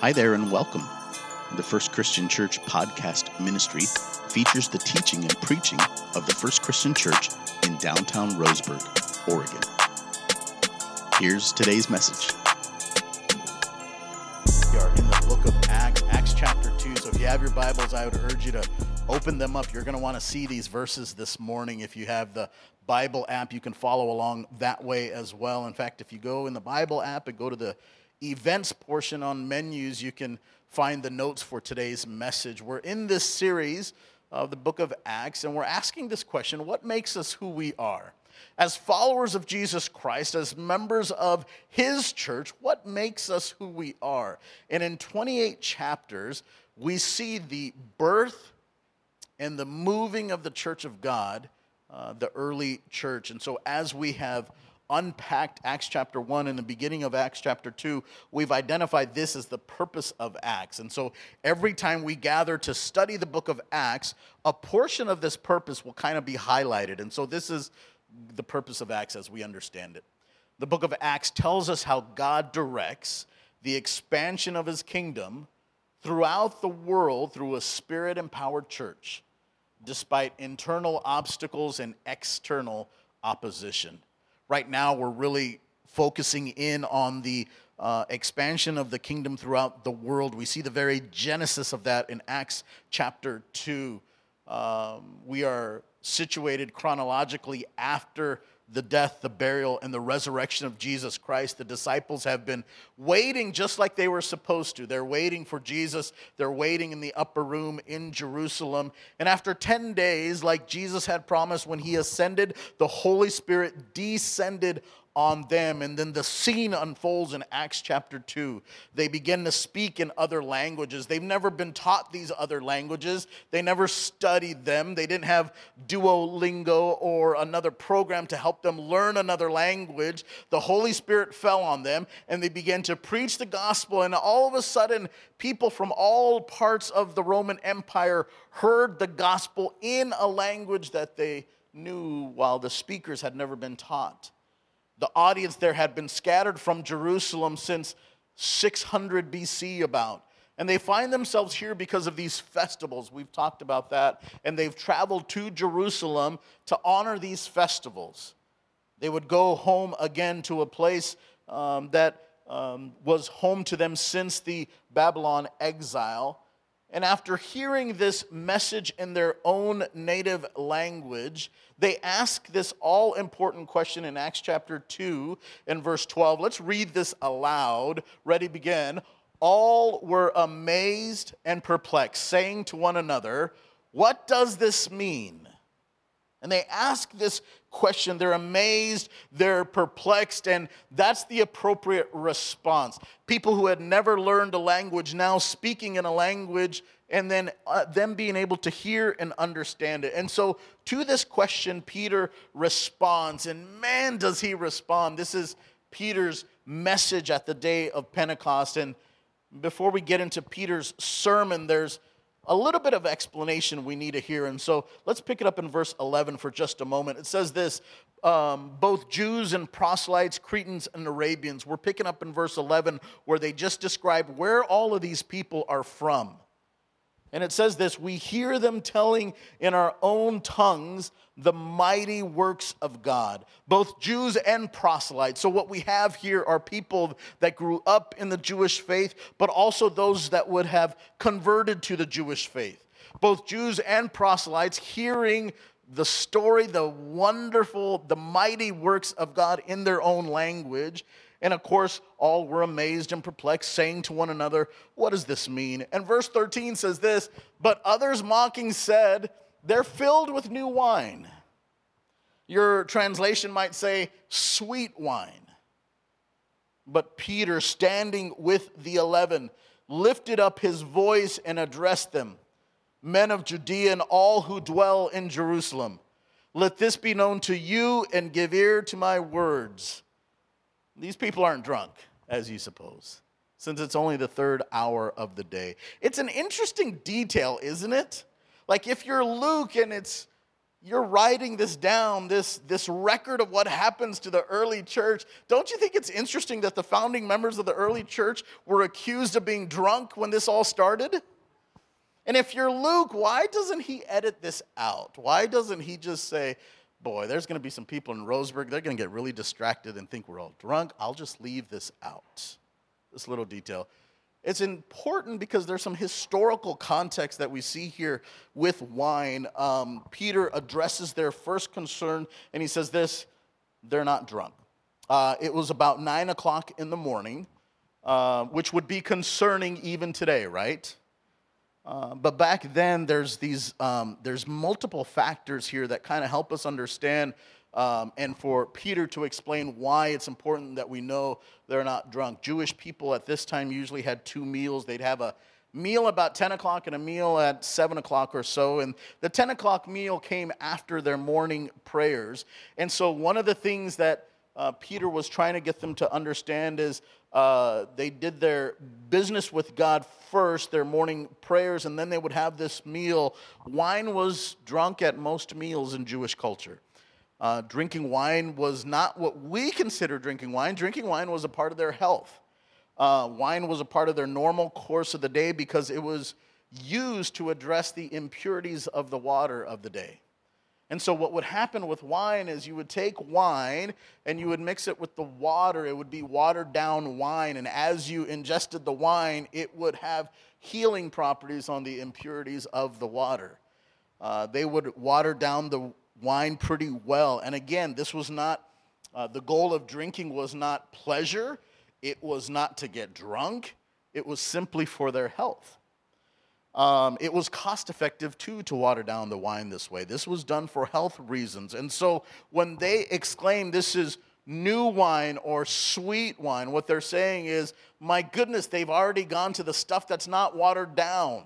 Hi there and welcome. The First Christian Church podcast ministry features the teaching and preaching of the First Christian Church in downtown Roseburg, Oregon. Here's today's message. We are in the book of Acts, Acts chapter 2. So if you have your Bibles, I would urge you to open them up. You're going to want to see these verses this morning. If you have the Bible app, you can follow along that way as well. In fact, if you go in the Bible app and go to the events portion on menus, you can find the notes for today's message. We're in this series of the book of Acts, and we're asking this question what makes us who we are? As followers of Jesus Christ, as members of his church, what makes us who we are? And in 28 chapters, we see the birth and the moving of the church of God, uh, the early church. And so, as we have unpacked Acts chapter 1 and the beginning of Acts chapter 2, we've identified this as the purpose of Acts. And so every time we gather to study the book of Acts, a portion of this purpose will kind of be highlighted. And so this is the purpose of Acts as we understand it. The book of Acts tells us how God directs the expansion of his kingdom throughout the world through a spirit empowered church, despite internal obstacles and external opposition right now we're really focusing in on the uh, expansion of the kingdom throughout the world. We see the very genesis of that in Acts chapter 2. Um, we are situated chronologically after the death, the burial, and the resurrection of Jesus Christ. The disciples have been waiting just like they were supposed to. They're waiting for Jesus. They're waiting in the upper room in Jerusalem. And after 10 days, like Jesus had promised when he ascended, the Holy Spirit descended on them. And then the scene unfolds in Acts chapter 2. They begin to speak in other languages. They've never been taught these other languages, they never studied them. They didn't have Duolingo or another program to help them learn another language. The Holy Spirit fell on them and they began to preach the gospel. And all of a sudden, people from all parts of the Roman Empire heard the gospel in a language that they knew while the speakers had never been taught. The audience there had been scattered from Jerusalem since 600 BC, about. And they find themselves here because of these festivals. We've talked about that. And they've traveled to Jerusalem to honor these festivals. They would go home again to a place um, that um, was home to them since the Babylon exile. And after hearing this message in their own native language, they ask this all important question in Acts chapter 2 and verse 12. Let's read this aloud. Ready, begin. All were amazed and perplexed, saying to one another, What does this mean? And they ask this question. They're amazed, they're perplexed, and that's the appropriate response. People who had never learned a language now speaking in a language and then uh, them being able to hear and understand it. And so, to this question, Peter responds, and man, does he respond. This is Peter's message at the day of Pentecost. And before we get into Peter's sermon, there's a little bit of explanation we need to hear. And so let's pick it up in verse 11 for just a moment. It says this um, both Jews and proselytes, Cretans and Arabians. We're picking up in verse 11 where they just describe where all of these people are from. And it says this We hear them telling in our own tongues the mighty works of God, both Jews and proselytes. So, what we have here are people that grew up in the Jewish faith, but also those that would have converted to the Jewish faith. Both Jews and proselytes hearing the story, the wonderful, the mighty works of God in their own language. And of course, all were amazed and perplexed, saying to one another, What does this mean? And verse 13 says this But others mocking said, They're filled with new wine. Your translation might say, Sweet wine. But Peter, standing with the eleven, lifted up his voice and addressed them Men of Judea and all who dwell in Jerusalem, let this be known to you and give ear to my words. These people aren't drunk, as you suppose, since it's only the third hour of the day. It's an interesting detail, isn't it? Like if you're Luke and it's you're writing this down, this, this record of what happens to the early church. Don't you think it's interesting that the founding members of the early church were accused of being drunk when this all started? And if you're Luke, why doesn't he edit this out? Why doesn't he just say, boy, there's going to be some people in Roseburg, they're going to get really distracted and think we're all drunk. I'll just leave this out. This little detail. It's important because there's some historical context that we see here with wine. Um, Peter addresses their first concern, and he says this they're not drunk. Uh, it was about nine o'clock in the morning, uh, which would be concerning even today, right? Uh, but back then, there's these um, there's multiple factors here that kind of help us understand um, and for Peter to explain why it's important that we know they're not drunk. Jewish people at this time usually had two meals. They'd have a meal about 10 o'clock and a meal at 7 o'clock or so. And the 10 o'clock meal came after their morning prayers. And so, one of the things that uh, Peter was trying to get them to understand is uh, they did their business with God first, their morning prayers, and then they would have this meal. Wine was drunk at most meals in Jewish culture. Uh, drinking wine was not what we consider drinking wine. Drinking wine was a part of their health. Uh, wine was a part of their normal course of the day because it was used to address the impurities of the water of the day. And so, what would happen with wine is you would take wine and you would mix it with the water. It would be watered down wine. And as you ingested the wine, it would have healing properties on the impurities of the water. Uh, they would water down the wine pretty well. And again, this was not, uh, the goal of drinking was not pleasure, it was not to get drunk, it was simply for their health. Um, it was cost effective too to water down the wine this way. This was done for health reasons. And so when they exclaim this is new wine or sweet wine, what they're saying is, my goodness, they've already gone to the stuff that's not watered down.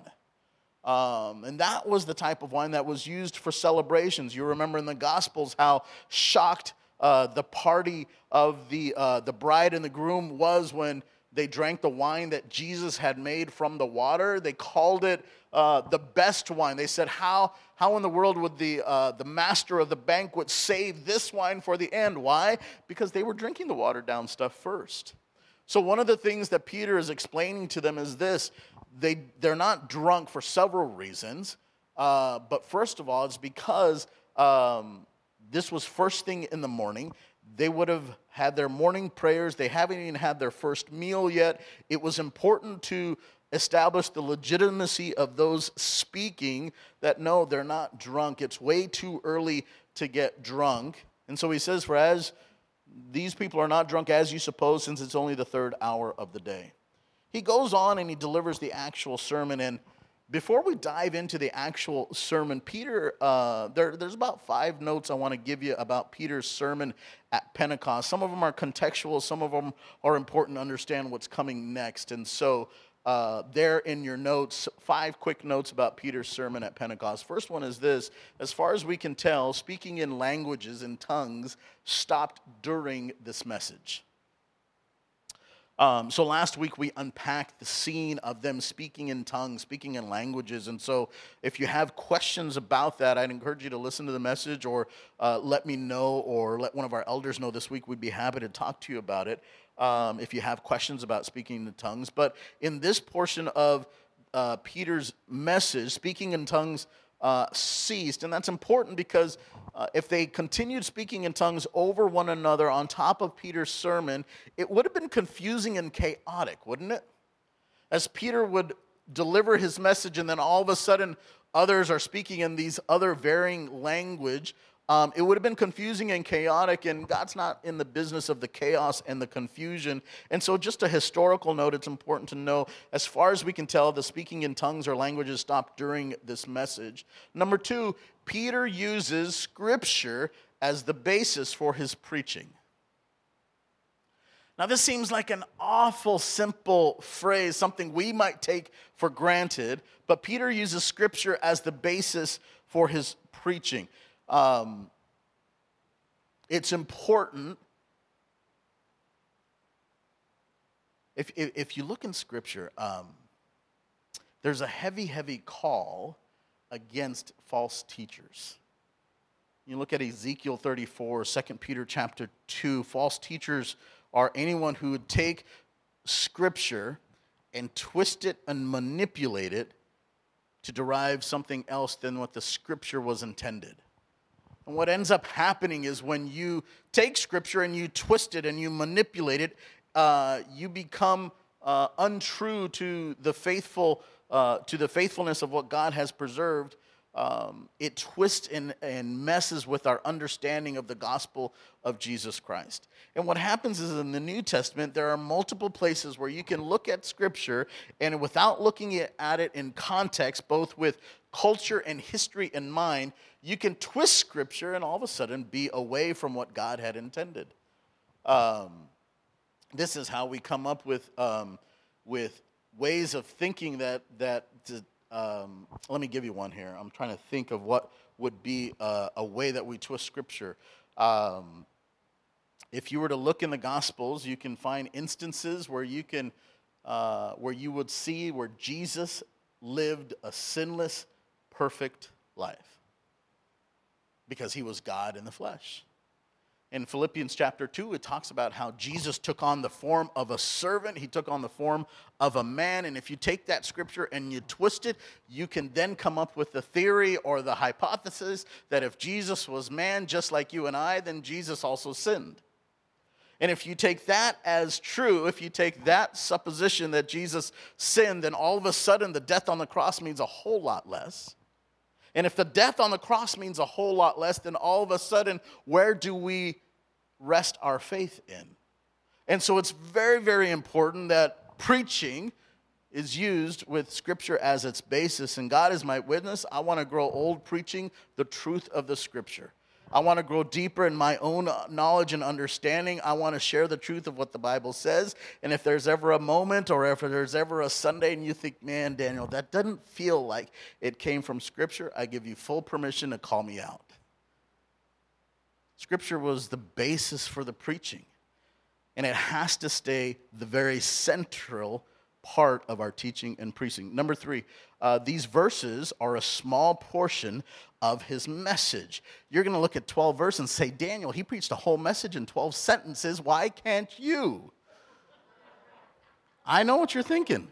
Um, and that was the type of wine that was used for celebrations. You remember in the Gospels how shocked uh, the party of the, uh, the bride and the groom was when they drank the wine that Jesus had made from the water. They called it uh, the best wine. They said, How, how in the world would the, uh, the master of the banquet save this wine for the end? Why? Because they were drinking the watered down stuff first. So, one of the things that Peter is explaining to them is this they, they're not drunk for several reasons. Uh, but first of all, it's because um, this was first thing in the morning. They would have had their morning prayers. They haven't even had their first meal yet. It was important to establish the legitimacy of those speaking that no, they're not drunk. It's way too early to get drunk. And so he says, For as these people are not drunk as you suppose, since it's only the third hour of the day. He goes on and he delivers the actual sermon. And before we dive into the actual sermon, Peter, uh, there, there's about five notes I want to give you about Peter's sermon at Pentecost. Some of them are contextual, some of them are important to understand what's coming next. And so, uh, there in your notes, five quick notes about Peter's sermon at Pentecost. First one is this As far as we can tell, speaking in languages and tongues stopped during this message. Um, so last week we unpacked the scene of them speaking in tongues, speaking in languages. And so if you have questions about that, I'd encourage you to listen to the message or uh, let me know or let one of our elders know this week. We'd be happy to talk to you about it um, if you have questions about speaking in tongues. But in this portion of uh, Peter's message, speaking in tongues uh, ceased. And that's important because uh, if they continued speaking in tongues over one another on top of Peter's sermon, it would have been confusing and chaotic, wouldn't it? As Peter would deliver his message, and then all of a sudden others are speaking in these other varying language um, it would have been confusing and chaotic, and God's not in the business of the chaos and the confusion. And so, just a historical note, it's important to know as far as we can tell, the speaking in tongues or languages stopped during this message. Number two, Peter uses scripture as the basis for his preaching. Now, this seems like an awful simple phrase, something we might take for granted, but Peter uses scripture as the basis for his preaching. Um, it's important. If, if, if, you look in Scripture, um, there's a heavy, heavy call against false teachers. You look at Ezekiel 34, 2 Peter chapter 2. False teachers are anyone who would take scripture and twist it and manipulate it to derive something else than what the scripture was intended. And what ends up happening is when you take scripture and you twist it and you manipulate it, uh, you become uh, untrue to the faithful, uh, to the faithfulness of what God has preserved um, it twists and, and messes with our understanding of the gospel of Jesus Christ. And what happens is in the New Testament, there are multiple places where you can look at Scripture and without looking at it in context, both with culture and history in mind, you can twist Scripture and all of a sudden be away from what God had intended. Um, this is how we come up with, um, with ways of thinking that, that um, let me give you one here. I'm trying to think of what would be a, a way that we twist scripture. Um, if you were to look in the Gospels, you can find instances where you can, uh, where you would see where Jesus lived a sinless, perfect life because he was God in the flesh. In Philippians chapter 2, it talks about how Jesus took on the form of a servant. He took on the form of a man. And if you take that scripture and you twist it, you can then come up with the theory or the hypothesis that if Jesus was man just like you and I, then Jesus also sinned. And if you take that as true, if you take that supposition that Jesus sinned, then all of a sudden the death on the cross means a whole lot less. And if the death on the cross means a whole lot less, then all of a sudden, where do we rest our faith in? And so it's very, very important that preaching is used with Scripture as its basis. And God is my witness. I want to grow old preaching the truth of the Scripture. I want to grow deeper in my own uh, knowledge and understanding. I want to share the truth of what the Bible says. And if there's ever a moment or if there's ever a Sunday and you think, man, Daniel, that doesn't feel like it came from Scripture, I give you full permission to call me out. Scripture was the basis for the preaching, and it has to stay the very central part of our teaching and preaching. Number three, uh, these verses are a small portion of his message. You're going to look at 12 verses and say, Daniel, he preached a whole message in 12 sentences. Why can't you? I know what you're thinking.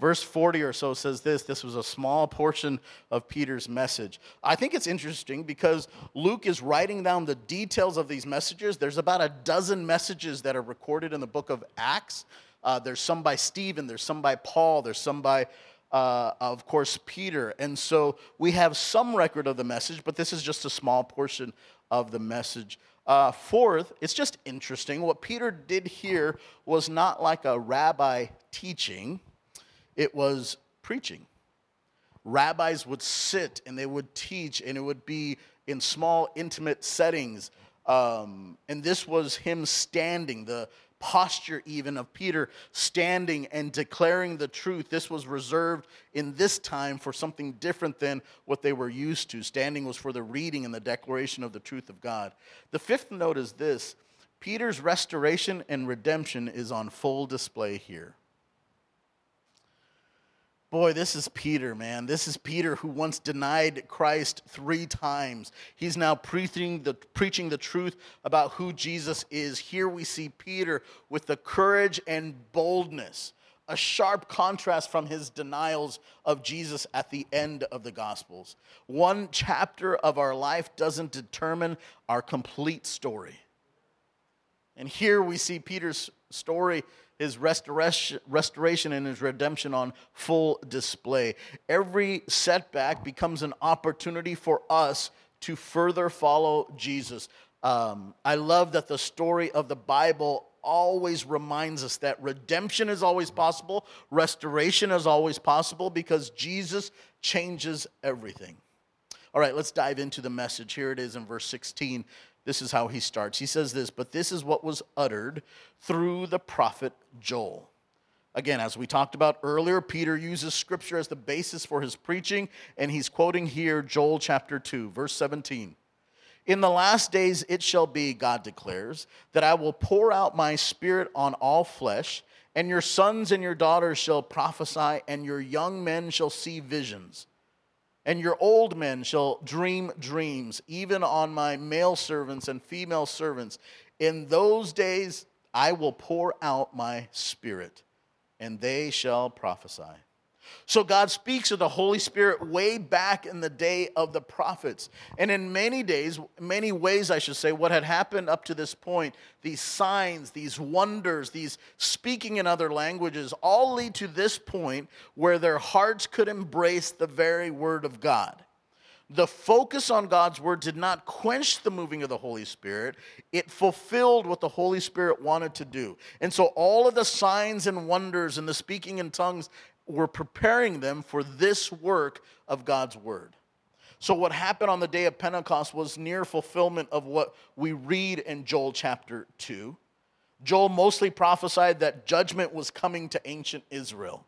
Verse 40 or so says this this was a small portion of Peter's message. I think it's interesting because Luke is writing down the details of these messages. There's about a dozen messages that are recorded in the book of Acts. Uh, there's some by Stephen, there's some by Paul, there's some by uh, of course, Peter. And so we have some record of the message, but this is just a small portion of the message. Uh, fourth, it's just interesting. What Peter did here was not like a rabbi teaching, it was preaching. Rabbis would sit and they would teach, and it would be in small, intimate settings. Um, and this was him standing. The, posture, even of Peter standing and declaring the truth. This was reserved in this time for something different than what they were used to. Standing was for the reading and the declaration of the truth of God. The fifth note is this Peter's restoration and redemption is on full display here. Boy, this is Peter, man. This is Peter who once denied Christ three times. He's now preaching the, preaching the truth about who Jesus is. Here we see Peter with the courage and boldness, a sharp contrast from his denials of Jesus at the end of the Gospels. One chapter of our life doesn't determine our complete story. And here we see Peter's story his restoration, restoration and his redemption on full display. Every setback becomes an opportunity for us to further follow Jesus. Um, I love that the story of the Bible always reminds us that redemption is always possible, restoration is always possible because Jesus changes everything. All right, let's dive into the message. Here it is in verse 16. This is how he starts. He says this, but this is what was uttered through the prophet Joel. Again, as we talked about earlier, Peter uses scripture as the basis for his preaching, and he's quoting here Joel chapter 2, verse 17. In the last days it shall be, God declares, that I will pour out my spirit on all flesh, and your sons and your daughters shall prophesy, and your young men shall see visions. And your old men shall dream dreams, even on my male servants and female servants. In those days I will pour out my spirit, and they shall prophesy. So God speaks of the Holy Spirit way back in the day of the prophets. And in many days, many ways, I should say, what had happened up to this point, these signs, these wonders, these speaking in other languages, all lead to this point where their hearts could embrace the very word of God. The focus on God's word did not quench the moving of the Holy Spirit. It fulfilled what the Holy Spirit wanted to do. And so all of the signs and wonders and the speaking in tongues were preparing them for this work of God's word. So, what happened on the day of Pentecost was near fulfillment of what we read in Joel chapter 2. Joel mostly prophesied that judgment was coming to ancient Israel.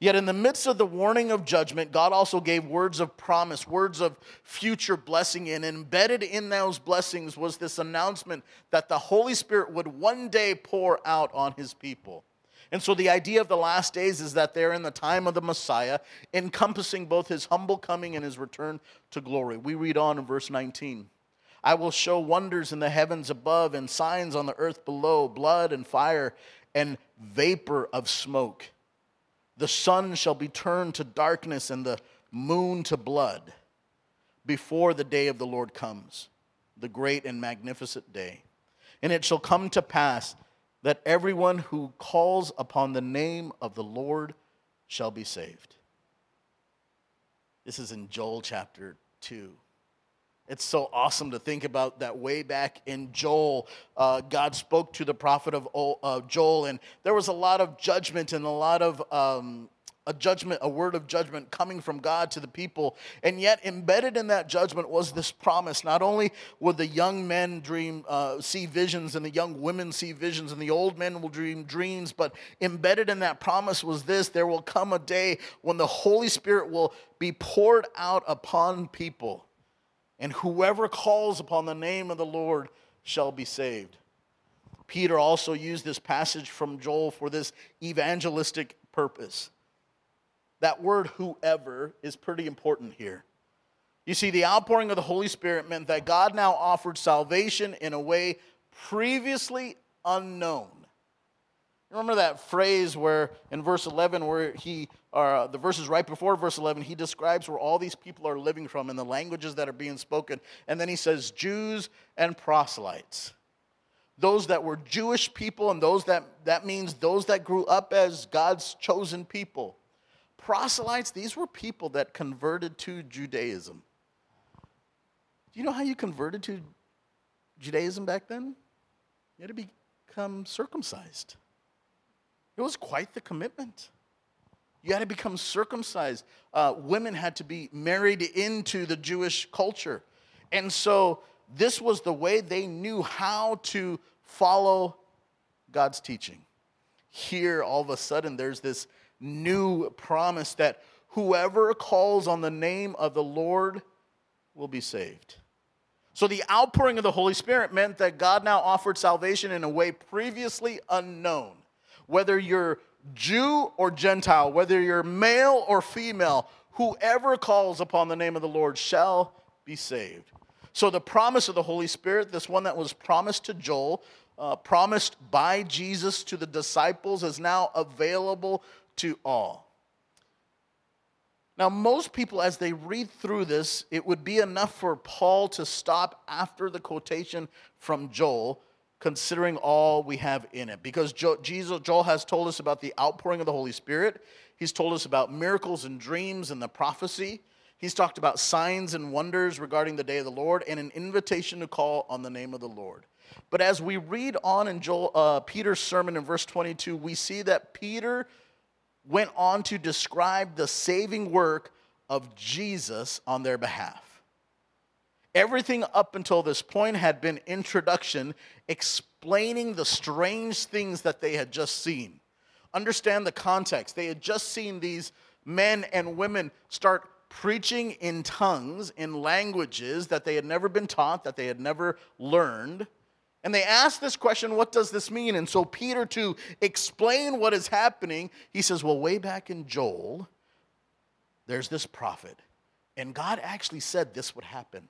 Yet, in the midst of the warning of judgment, God also gave words of promise, words of future blessing. And embedded in those blessings was this announcement that the Holy Spirit would one day pour out on his people. And so the idea of the last days is that they're in the time of the Messiah, encompassing both his humble coming and his return to glory. We read on in verse 19. I will show wonders in the heavens above and signs on the earth below, blood and fire and vapor of smoke. The sun shall be turned to darkness and the moon to blood before the day of the Lord comes, the great and magnificent day. And it shall come to pass that everyone who calls upon the name of the Lord shall be saved. This is in Joel chapter 2. It's so awesome to think about that way back in Joel. Uh, God spoke to the prophet of uh, Joel, and there was a lot of judgment and a lot of um, a judgment, a word of judgment coming from God to the people. And yet, embedded in that judgment was this promise. Not only would the young men dream, uh, see visions, and the young women see visions, and the old men will dream dreams, but embedded in that promise was this there will come a day when the Holy Spirit will be poured out upon people, and whoever calls upon the name of the Lord shall be saved. Peter also used this passage from Joel for this evangelistic purpose. That word whoever is pretty important here. You see, the outpouring of the Holy Spirit meant that God now offered salvation in a way previously unknown. Remember that phrase where in verse 11, where he, or uh, the verses right before verse 11, he describes where all these people are living from and the languages that are being spoken. And then he says, Jews and proselytes. Those that were Jewish people, and those that, that means those that grew up as God's chosen people proselytes, these were people that converted to Judaism. Do you know how you converted to Judaism back then? You had to become circumcised. It was quite the commitment. You had to become circumcised. Uh, women had to be married into the Jewish culture. And so this was the way they knew how to follow God's teaching. Here, all of a sudden, there's this new promise that whoever calls on the name of the Lord will be saved. So, the outpouring of the Holy Spirit meant that God now offered salvation in a way previously unknown. Whether you're Jew or Gentile, whether you're male or female, whoever calls upon the name of the Lord shall be saved. So, the promise of the Holy Spirit, this one that was promised to Joel, uh, promised by Jesus to the disciples, is now available to all. Now, most people, as they read through this, it would be enough for Paul to stop after the quotation from Joel, considering all we have in it. Because Joel has told us about the outpouring of the Holy Spirit, he's told us about miracles and dreams and the prophecy. He's talked about signs and wonders regarding the day of the Lord and an invitation to call on the name of the Lord. But as we read on in Joel, uh, Peter's sermon in verse 22, we see that Peter went on to describe the saving work of Jesus on their behalf. Everything up until this point had been introduction explaining the strange things that they had just seen. Understand the context. They had just seen these men and women start preaching in tongues, in languages that they had never been taught, that they had never learned. And they ask this question, what does this mean? And so Peter, to explain what is happening, he says, well, way back in Joel, there's this prophet. And God actually said this would happen.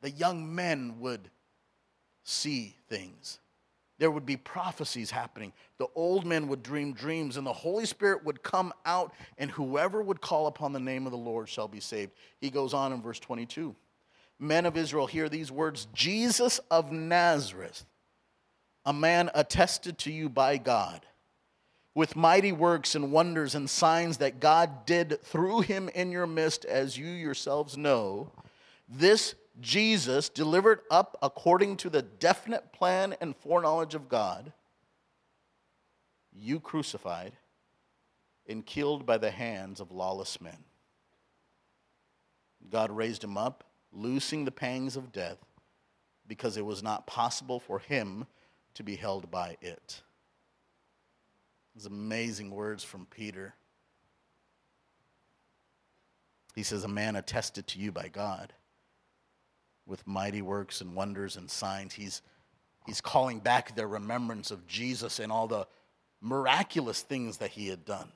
The young men would see things. There would be prophecies happening. The old men would dream dreams, and the Holy Spirit would come out, and whoever would call upon the name of the Lord shall be saved. He goes on in verse 22. Men of Israel, hear these words Jesus of Nazareth, a man attested to you by God with mighty works and wonders and signs that God did through him in your midst, as you yourselves know. This Jesus, delivered up according to the definite plan and foreknowledge of God, you crucified and killed by the hands of lawless men. God raised him up, loosing the pangs of death, because it was not possible for him to be held by it. These amazing words from Peter. He says, A man attested to you by God with mighty works and wonders and signs. He's, he's calling back their remembrance of Jesus and all the miraculous things that he had done.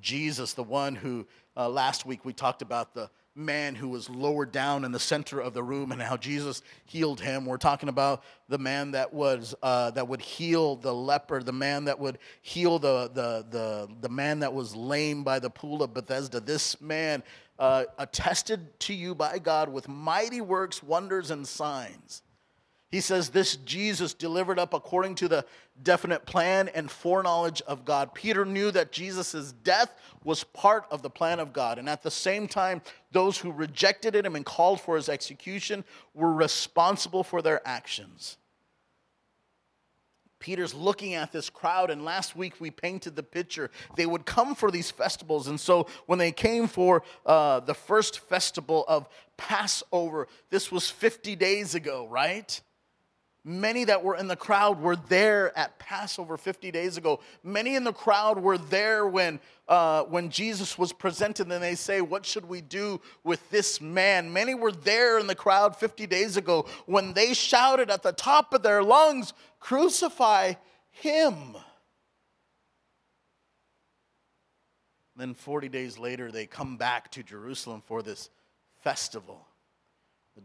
Jesus, the one who uh, last week we talked about the man who was lowered down in the center of the room and how Jesus healed him. We're talking about the man that was uh, that would heal the leper, the man that would heal the, the, the, the man that was lame by the pool of Bethesda. This man uh, attested to you by God with mighty works, wonders, and signs he says, This Jesus delivered up according to the definite plan and foreknowledge of God. Peter knew that Jesus' death was part of the plan of God. And at the same time, those who rejected him and called for his execution were responsible for their actions. Peter's looking at this crowd, and last week we painted the picture. They would come for these festivals. And so when they came for uh, the first festival of Passover, this was 50 days ago, right? Many that were in the crowd were there at Passover 50 days ago. Many in the crowd were there when, uh, when Jesus was presented, and they say, What should we do with this man? Many were there in the crowd 50 days ago when they shouted at the top of their lungs, Crucify him. Then 40 days later, they come back to Jerusalem for this festival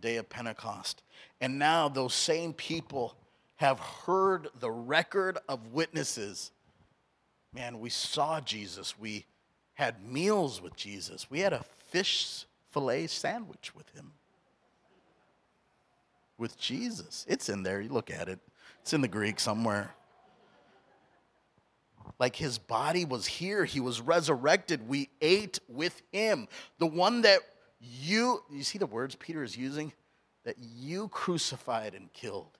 the day of Pentecost. And now those same people have heard the record of witnesses. Man, we saw Jesus. We had meals with Jesus. We had a fish fillet sandwich with him. With Jesus. It's in there. You look at it, it's in the Greek somewhere. Like his body was here, he was resurrected. We ate with him. The one that you, you see the words Peter is using? That you crucified and killed.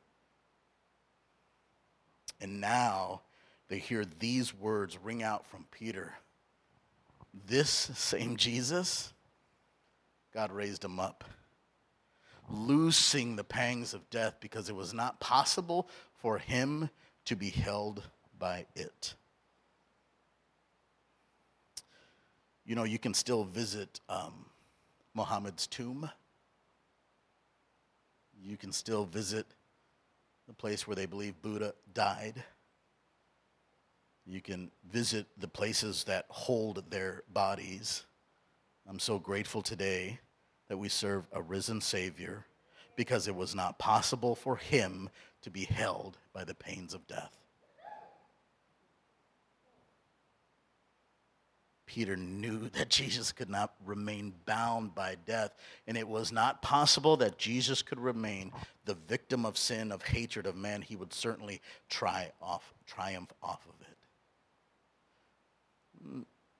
And now they hear these words ring out from Peter. This same Jesus, God raised him up, loosing the pangs of death because it was not possible for him to be held by it. You know, you can still visit um, Muhammad's tomb. You can still visit the place where they believe Buddha died. You can visit the places that hold their bodies. I'm so grateful today that we serve a risen Savior because it was not possible for him to be held by the pains of death. Peter knew that Jesus could not remain bound by death, and it was not possible that Jesus could remain the victim of sin, of hatred of man. He would certainly try off, triumph off of it.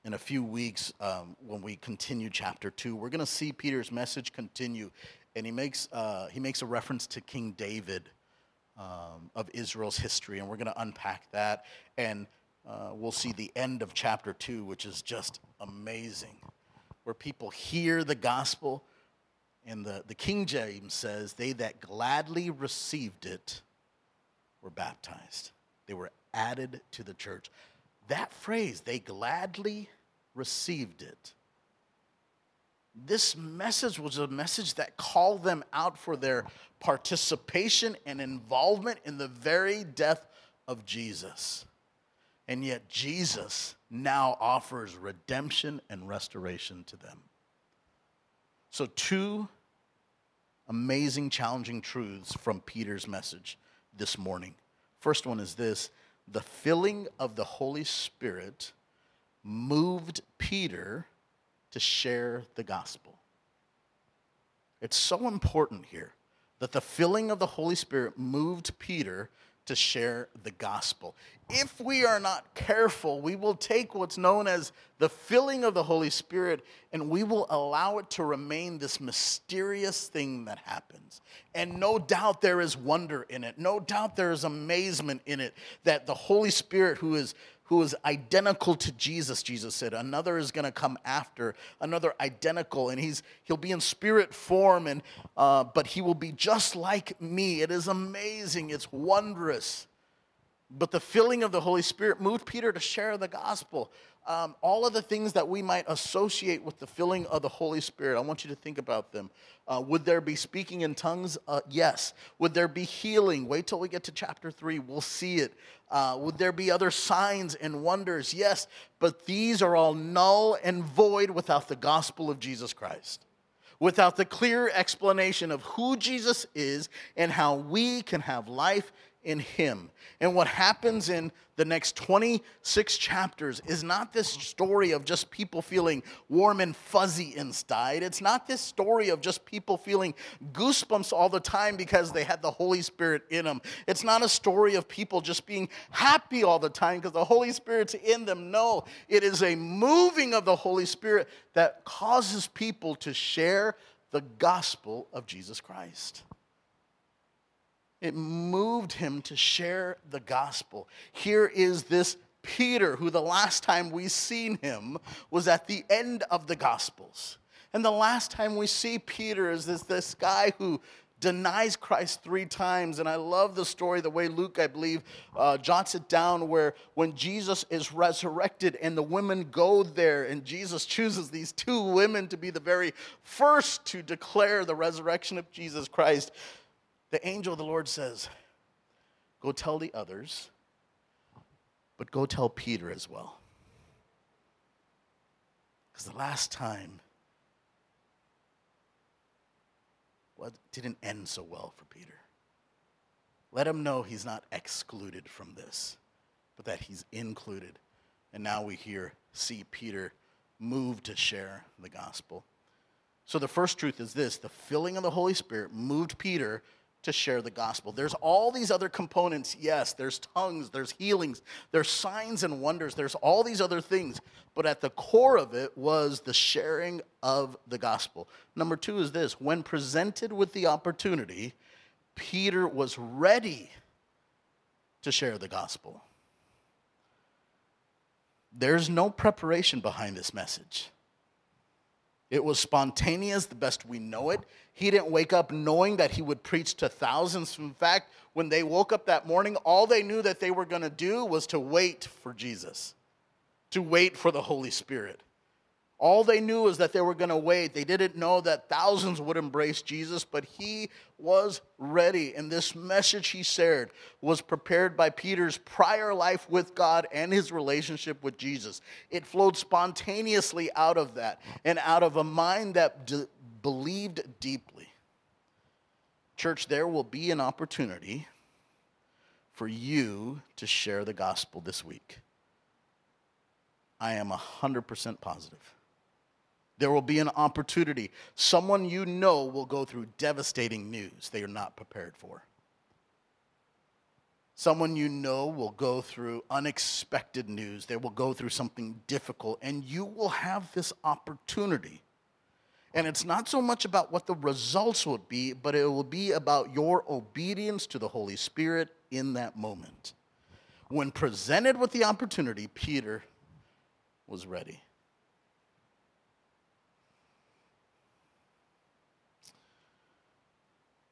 In a few weeks, um, when we continue chapter two, we're going to see Peter's message continue, and he makes uh, he makes a reference to King David um, of Israel's history, and we're going to unpack that and uh, we'll see the end of chapter 2, which is just amazing, where people hear the gospel, and the, the King James says, They that gladly received it were baptized. They were added to the church. That phrase, they gladly received it. This message was a message that called them out for their participation and involvement in the very death of Jesus. And yet, Jesus now offers redemption and restoration to them. So, two amazing, challenging truths from Peter's message this morning. First one is this the filling of the Holy Spirit moved Peter to share the gospel. It's so important here that the filling of the Holy Spirit moved Peter to share the gospel. If we are not careful, we will take what's known as the filling of the Holy Spirit and we will allow it to remain this mysterious thing that happens. And no doubt there is wonder in it. No doubt there is amazement in it that the Holy Spirit, who is who is identical to Jesus, Jesus said. Another is going to come after, another identical, and he's he'll be in spirit form, and uh, but he will be just like me. It is amazing. It's wondrous. But the filling of the Holy Spirit moved Peter to share the gospel um, all of the things that we might associate with the filling of the Holy Spirit. I want you to think about them. Uh, would there be speaking in tongues? Uh, yes. Would there be healing? Wait till we get to chapter three, we'll see it. Uh, would there be other signs and wonders? Yes. But these are all null and void without the gospel of Jesus Christ. Without the clear explanation of who Jesus is and how we can have life in Him. And what happens in the next 26 chapters is not this story of just people feeling warm and fuzzy inside. It's not this story of just people feeling goosebumps all the time because they had the Holy Spirit in them. It's not a story of people just being happy all the time because the Holy Spirit's in them. No, it is a moving of the Holy Spirit that causes people to share the gospel of Jesus Christ. It moved him to share the gospel. Here is this Peter, who the last time we seen him was at the end of the gospels. And the last time we see Peter is this, this guy who denies Christ three times. And I love the story, the way Luke, I believe, uh, jots it down, where when Jesus is resurrected and the women go there, and Jesus chooses these two women to be the very first to declare the resurrection of Jesus Christ the angel of the Lord says, Go tell the others, but go tell Peter as well. Because the last time, well, didn't end so well for Peter. Let him know he's not excluded from this, but that he's included. And now we hear, see Peter move to share the gospel. So the first truth is this the filling of the Holy Spirit moved Peter to share the gospel. There's all these other components. Yes, there's tongues, there's healings, there's signs and wonders, there's all these other things. But at the core of it was the sharing of the gospel. Number two is this when presented with the opportunity, Peter was ready to share the gospel. There's no preparation behind this message. It was spontaneous, the best we know it. He didn't wake up knowing that he would preach to thousands. In fact, when they woke up that morning, all they knew that they were going to do was to wait for Jesus, to wait for the Holy Spirit. All they knew was that they were going to wait. They didn't know that thousands would embrace Jesus, but he was ready. And this message he shared was prepared by Peter's prior life with God and his relationship with Jesus. It flowed spontaneously out of that and out of a mind that d- believed deeply. Church, there will be an opportunity for you to share the gospel this week. I am 100% positive. There will be an opportunity. Someone you know will go through devastating news they are not prepared for. Someone you know will go through unexpected news. They will go through something difficult, and you will have this opportunity. And it's not so much about what the results would be, but it will be about your obedience to the Holy Spirit in that moment. When presented with the opportunity, Peter was ready.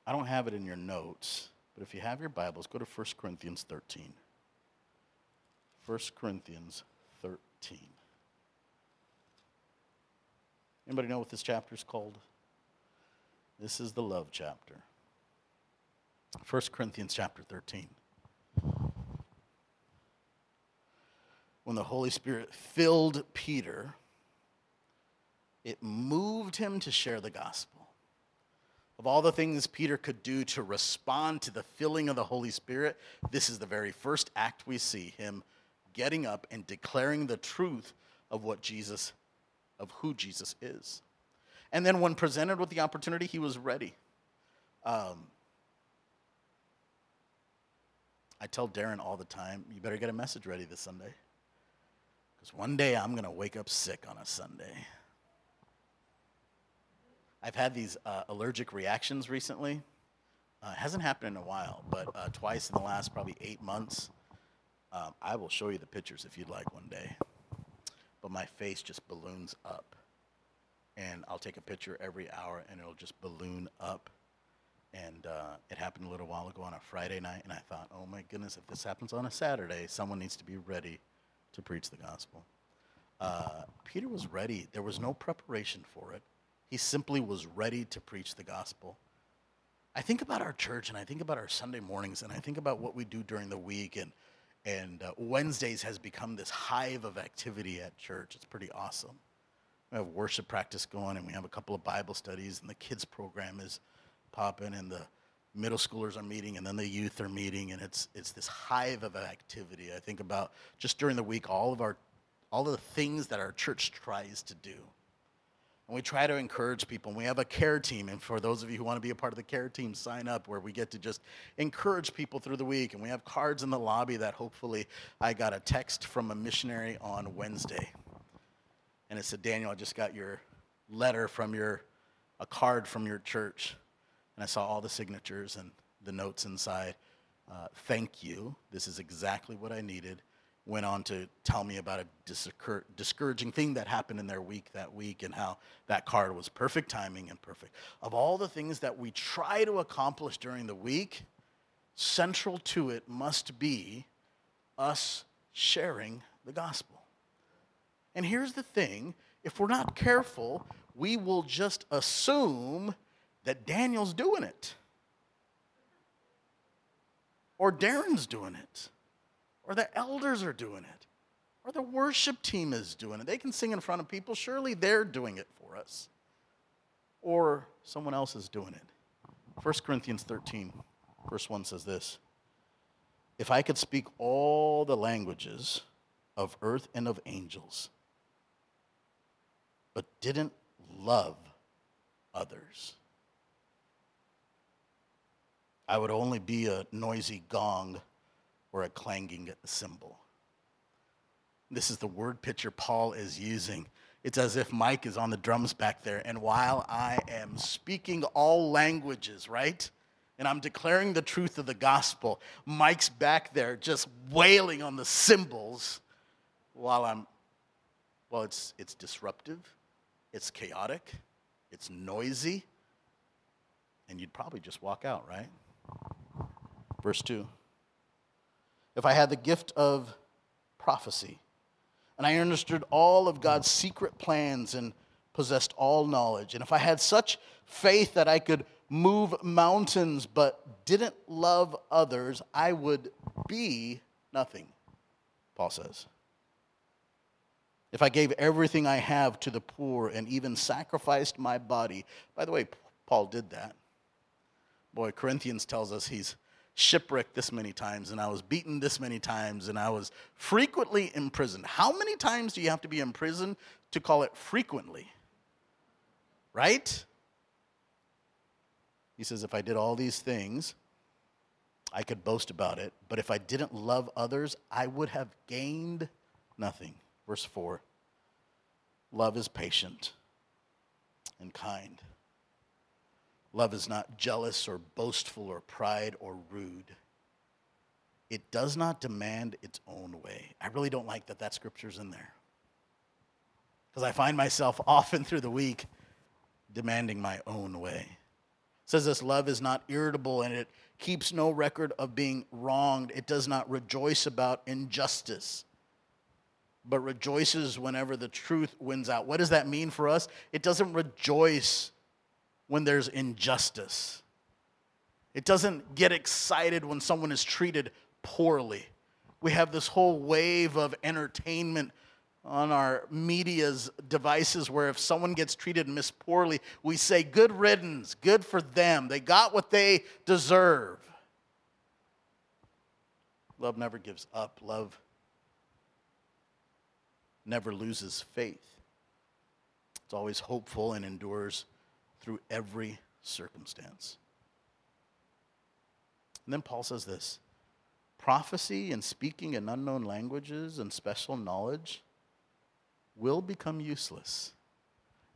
I don't have it in your notes, but if you have your Bibles, go to 1 Corinthians 13. 1 Corinthians 13. Anybody know what this chapter is called? This is the love chapter. 1 Corinthians chapter 13. When the Holy Spirit filled Peter it moved him to share the gospel. Of all the things Peter could do to respond to the filling of the Holy Spirit, this is the very first act we see him getting up and declaring the truth of what Jesus, of who Jesus is. And then when presented with the opportunity, he was ready. Um, I tell Darren all the time, you better get a message ready this Sunday. Because one day I'm going to wake up sick on a Sunday. I've had these uh, allergic reactions recently. Uh, hasn't happened in a while, but uh, twice in the last probably eight months. Um, I will show you the pictures if you'd like one day. But my face just balloons up. And I'll take a picture every hour and it'll just balloon up. And uh, it happened a little while ago on a Friday night, and I thought, oh my goodness, if this happens on a Saturday, someone needs to be ready to preach the gospel. Uh, Peter was ready. There was no preparation for it. He simply was ready to preach the gospel. I think about our church and I think about our Sunday mornings and I think about what we do during the week and and uh, Wednesdays has become this hive of activity at church. It's pretty awesome. We have worship practice going and we have a couple of Bible studies and the kids program is popping and the middle schoolers are meeting and then the youth are meeting and it's it's this hive of activity. I think about just during the week all of our all of the things that our church tries to do. And we try to encourage people. And we have a care team. And for those of you who want to be a part of the care team, sign up where we get to just encourage people through the week. And we have cards in the lobby that hopefully I got a text from a missionary on Wednesday. And it said, Daniel, I just got your letter from your, a card from your church. And I saw all the signatures and the notes inside. Uh, thank you. This is exactly what I needed went on to tell me about a discouraging thing that happened in their week that week and how that card was perfect timing and perfect. Of all the things that we try to accomplish during the week, central to it must be us sharing the gospel. And here's the thing if we're not careful, we will just assume that Daniel's doing it or Darren's doing it or the elders are doing it, or the worship team is doing it. They can sing in front of people. Surely they're doing it for us. Or someone else is doing it. 1 Corinthians 13, verse 1 says this If I could speak all the languages of earth and of angels, but didn't love others, I would only be a noisy gong or a clanging cymbal. This is the word picture Paul is using. It's as if Mike is on the drums back there, and while I am speaking all languages, right? And I'm declaring the truth of the gospel, Mike's back there just wailing on the cymbals while I'm, well, it's, it's disruptive, it's chaotic, it's noisy, and you'd probably just walk out, right? Verse 2 if I had the gift of prophecy, and I understood all of God's secret plans and possessed all knowledge, and if I had such faith that I could move mountains but didn't love others, I would be nothing, Paul says. If I gave everything I have to the poor and even sacrificed my body, by the way, Paul did that. Boy, Corinthians tells us he's shipwrecked this many times, and I was beaten this many times, and I was frequently imprisoned. How many times do you have to be in prison to call it frequently? Right? He says, if I did all these things, I could boast about it, but if I didn't love others, I would have gained nothing. Verse 4 Love is patient and kind. Love is not jealous or boastful or pride or rude. It does not demand its own way. I really don't like that that scripture's in there. Because I find myself often through the week demanding my own way. It says this love is not irritable and it keeps no record of being wronged. It does not rejoice about injustice, but rejoices whenever the truth wins out. What does that mean for us? It doesn't rejoice when there's injustice. It doesn't get excited when someone is treated poorly. We have this whole wave of entertainment on our media's devices where if someone gets treated missed poorly, we say, Good riddance, good for them. They got what they deserve. Love never gives up. Love never loses faith. It's always hopeful and endures through every circumstance. And then Paul says this prophecy and speaking in unknown languages and special knowledge will become useless.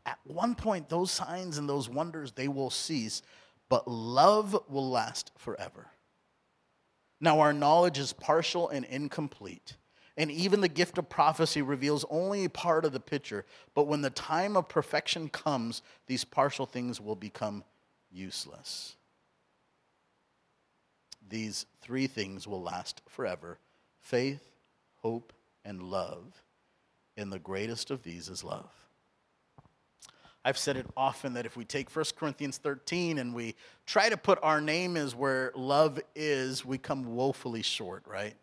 At one point, those signs and those wonders, they will cease, but love will last forever. Now, our knowledge is partial and incomplete. And even the gift of prophecy reveals only a part of the picture. But when the time of perfection comes, these partial things will become useless. These three things will last forever faith, hope, and love. And the greatest of these is love. I've said it often that if we take 1 Corinthians 13 and we try to put our name as where love is, we come woefully short, right?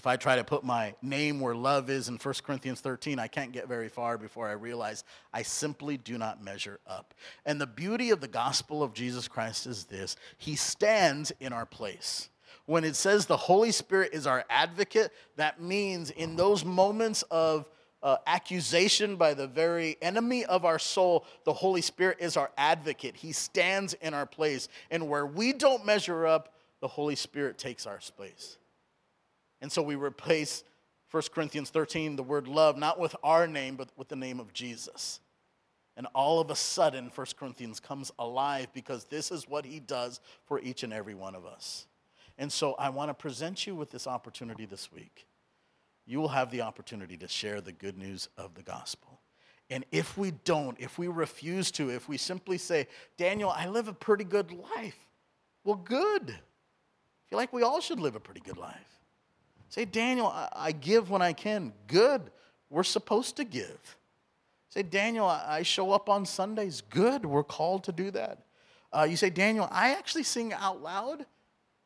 If I try to put my name where love is in 1 Corinthians 13, I can't get very far before I realize I simply do not measure up. And the beauty of the gospel of Jesus Christ is this He stands in our place. When it says the Holy Spirit is our advocate, that means in those moments of uh, accusation by the very enemy of our soul, the Holy Spirit is our advocate. He stands in our place. And where we don't measure up, the Holy Spirit takes our space. And so we replace 1 Corinthians 13, the word love, not with our name, but with the name of Jesus. And all of a sudden, 1 Corinthians comes alive because this is what he does for each and every one of us. And so I want to present you with this opportunity this week. You will have the opportunity to share the good news of the gospel. And if we don't, if we refuse to, if we simply say, Daniel, I live a pretty good life, well, good. I feel like we all should live a pretty good life. Say, Daniel, I, I give when I can. Good. We're supposed to give. Say, Daniel, I show up on Sundays. Good. We're called to do that. Uh, you say, Daniel, I actually sing out loud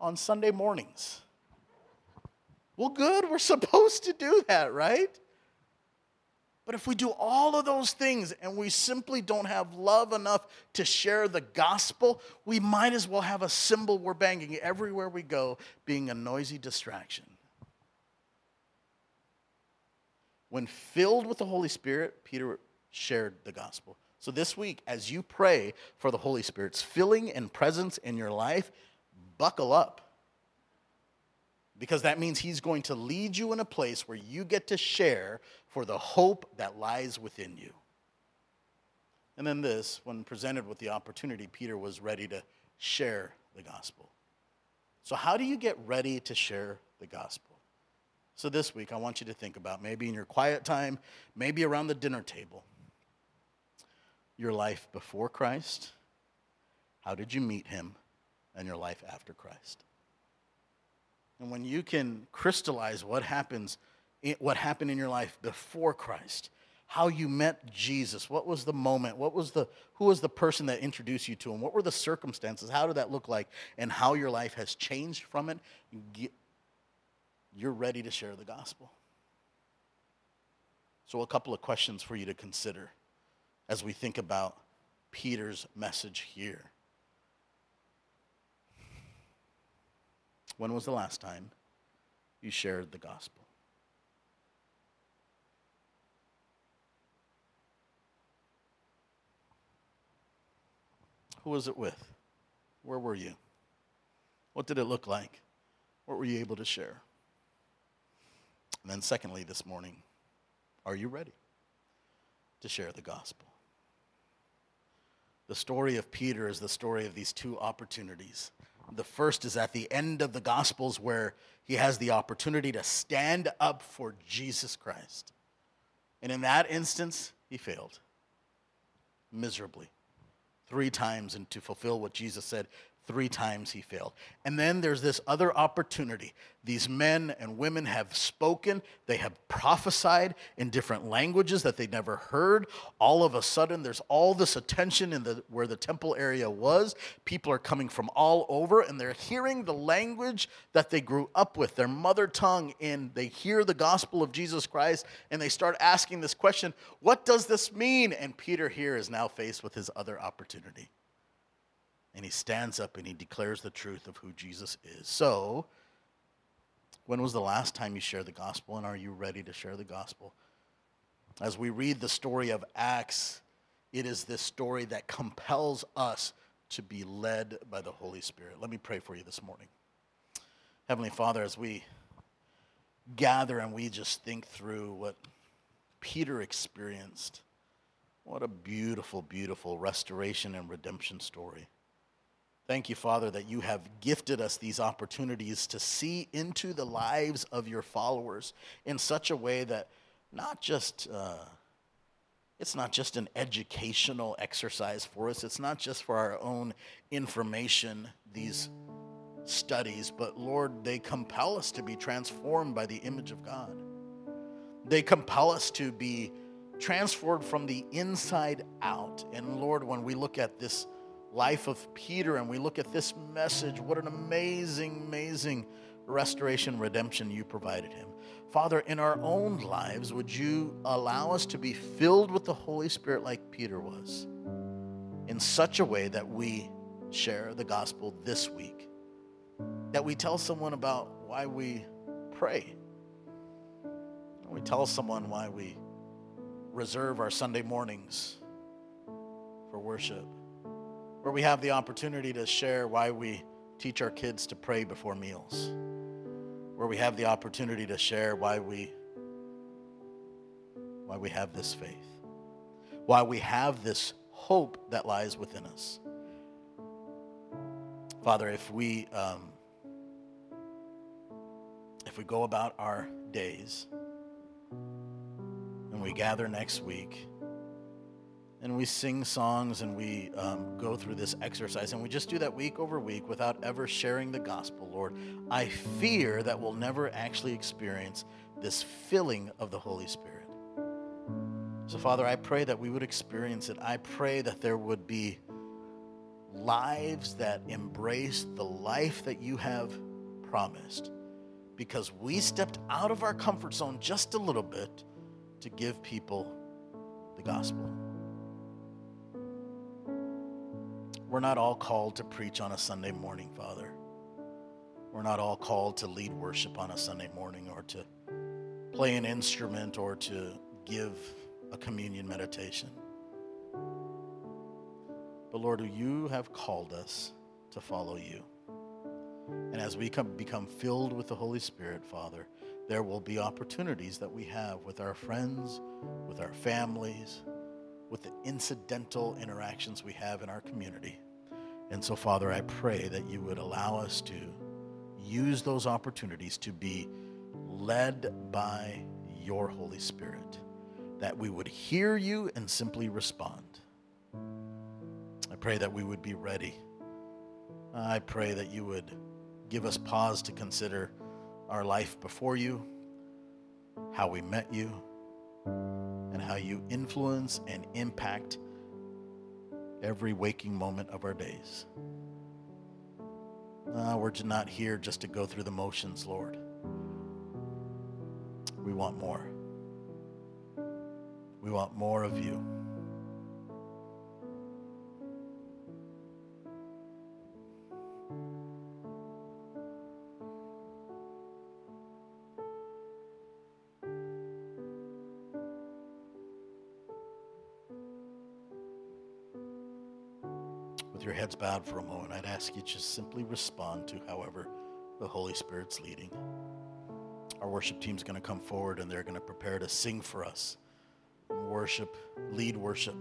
on Sunday mornings. Well, good. We're supposed to do that, right? But if we do all of those things and we simply don't have love enough to share the gospel, we might as well have a cymbal we're banging everywhere we go, being a noisy distraction. When filled with the Holy Spirit, Peter shared the gospel. So this week, as you pray for the Holy Spirit's filling and presence in your life, buckle up. Because that means he's going to lead you in a place where you get to share for the hope that lies within you. And then this, when presented with the opportunity, Peter was ready to share the gospel. So, how do you get ready to share the gospel? So this week, I want you to think about maybe in your quiet time, maybe around the dinner table, your life before Christ. How did you meet him? And your life after Christ. And when you can crystallize what happens, what happened in your life before Christ, how you met Jesus, what was the moment, what was the who was the person that introduced you to him, what were the circumstances, how did that look like, and how your life has changed from it, you're ready to share the gospel. So, a couple of questions for you to consider as we think about Peter's message here. When was the last time you shared the gospel? Who was it with? Where were you? What did it look like? What were you able to share? And then, secondly, this morning, are you ready to share the gospel? The story of Peter is the story of these two opportunities. The first is at the end of the Gospels where he has the opportunity to stand up for Jesus Christ. And in that instance, he failed miserably three times and to fulfill what Jesus said Three times he failed. And then there's this other opportunity. These men and women have spoken, they have prophesied in different languages that they'd never heard. All of a sudden, there's all this attention in the where the temple area was. People are coming from all over and they're hearing the language that they grew up with, their mother tongue, and they hear the gospel of Jesus Christ and they start asking this question, what does this mean? And Peter here is now faced with his other opportunity and he stands up and he declares the truth of who Jesus is. So, when was the last time you shared the gospel, and are you ready to share the gospel? As we read the story of Acts, it is this story that compels us to be led by the Holy Spirit. Let me pray for you this morning. Heavenly Father, as we gather and we just think through what Peter experienced, what a beautiful, beautiful restoration and redemption story. Thank you, Father, that you have gifted us these opportunities to see into the lives of your followers in such a way that not just uh, it's not just an educational exercise for us. It's not just for our own information. These studies, but Lord, they compel us to be transformed by the image of God. They compel us to be transformed from the inside out. And Lord, when we look at this life of Peter and we look at this message, what an amazing, amazing restoration, redemption you provided him. Father, in our own lives, would you allow us to be filled with the Holy Spirit like Peter was in such a way that we share the gospel this week? That we tell someone about why we pray. We tell someone why we reserve our Sunday mornings for worship where we have the opportunity to share why we teach our kids to pray before meals, where we have the opportunity to share why we why we have this faith, why we have this hope that lies within us. Father, if we um, if we go about our days and we gather next week and we sing songs and we um, go through this exercise and we just do that week over week without ever sharing the gospel, Lord, I fear that we'll never actually experience this filling of the Holy Spirit. So, Father, I pray that we would experience it. I pray that there would be lives that embrace the life that you have promised because we stepped out of our comfort zone just a little bit to give people the gospel. We're not all called to preach on a Sunday morning, Father. We're not all called to lead worship on a Sunday morning or to play an instrument or to give a communion meditation. But Lord, you have called us to follow you. And as we come, become filled with the Holy Spirit, Father, there will be opportunities that we have with our friends, with our families, with the incidental interactions we have in our community. And so, Father, I pray that you would allow us to use those opportunities to be led by your Holy Spirit, that we would hear you and simply respond. I pray that we would be ready. I pray that you would give us pause to consider our life before you, how we met you, and how you influence and impact every waking moment of our days. We're not here just to go through the motions, Lord. We want more. We want more of you. Your heads bowed for a moment, I'd ask you to just simply respond to however the Holy Spirit's leading. Our worship team's going to come forward and they're going to prepare to sing for us. Worship, lead worship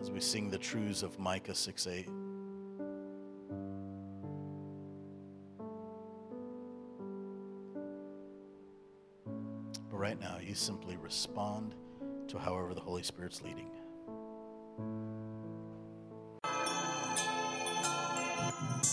as we sing the truths of Micah 6 8. But right now, you simply respond to however the Holy Spirit's leading.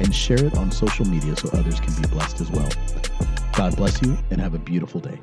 and share it on social media so others can be blessed as well. God bless you and have a beautiful day.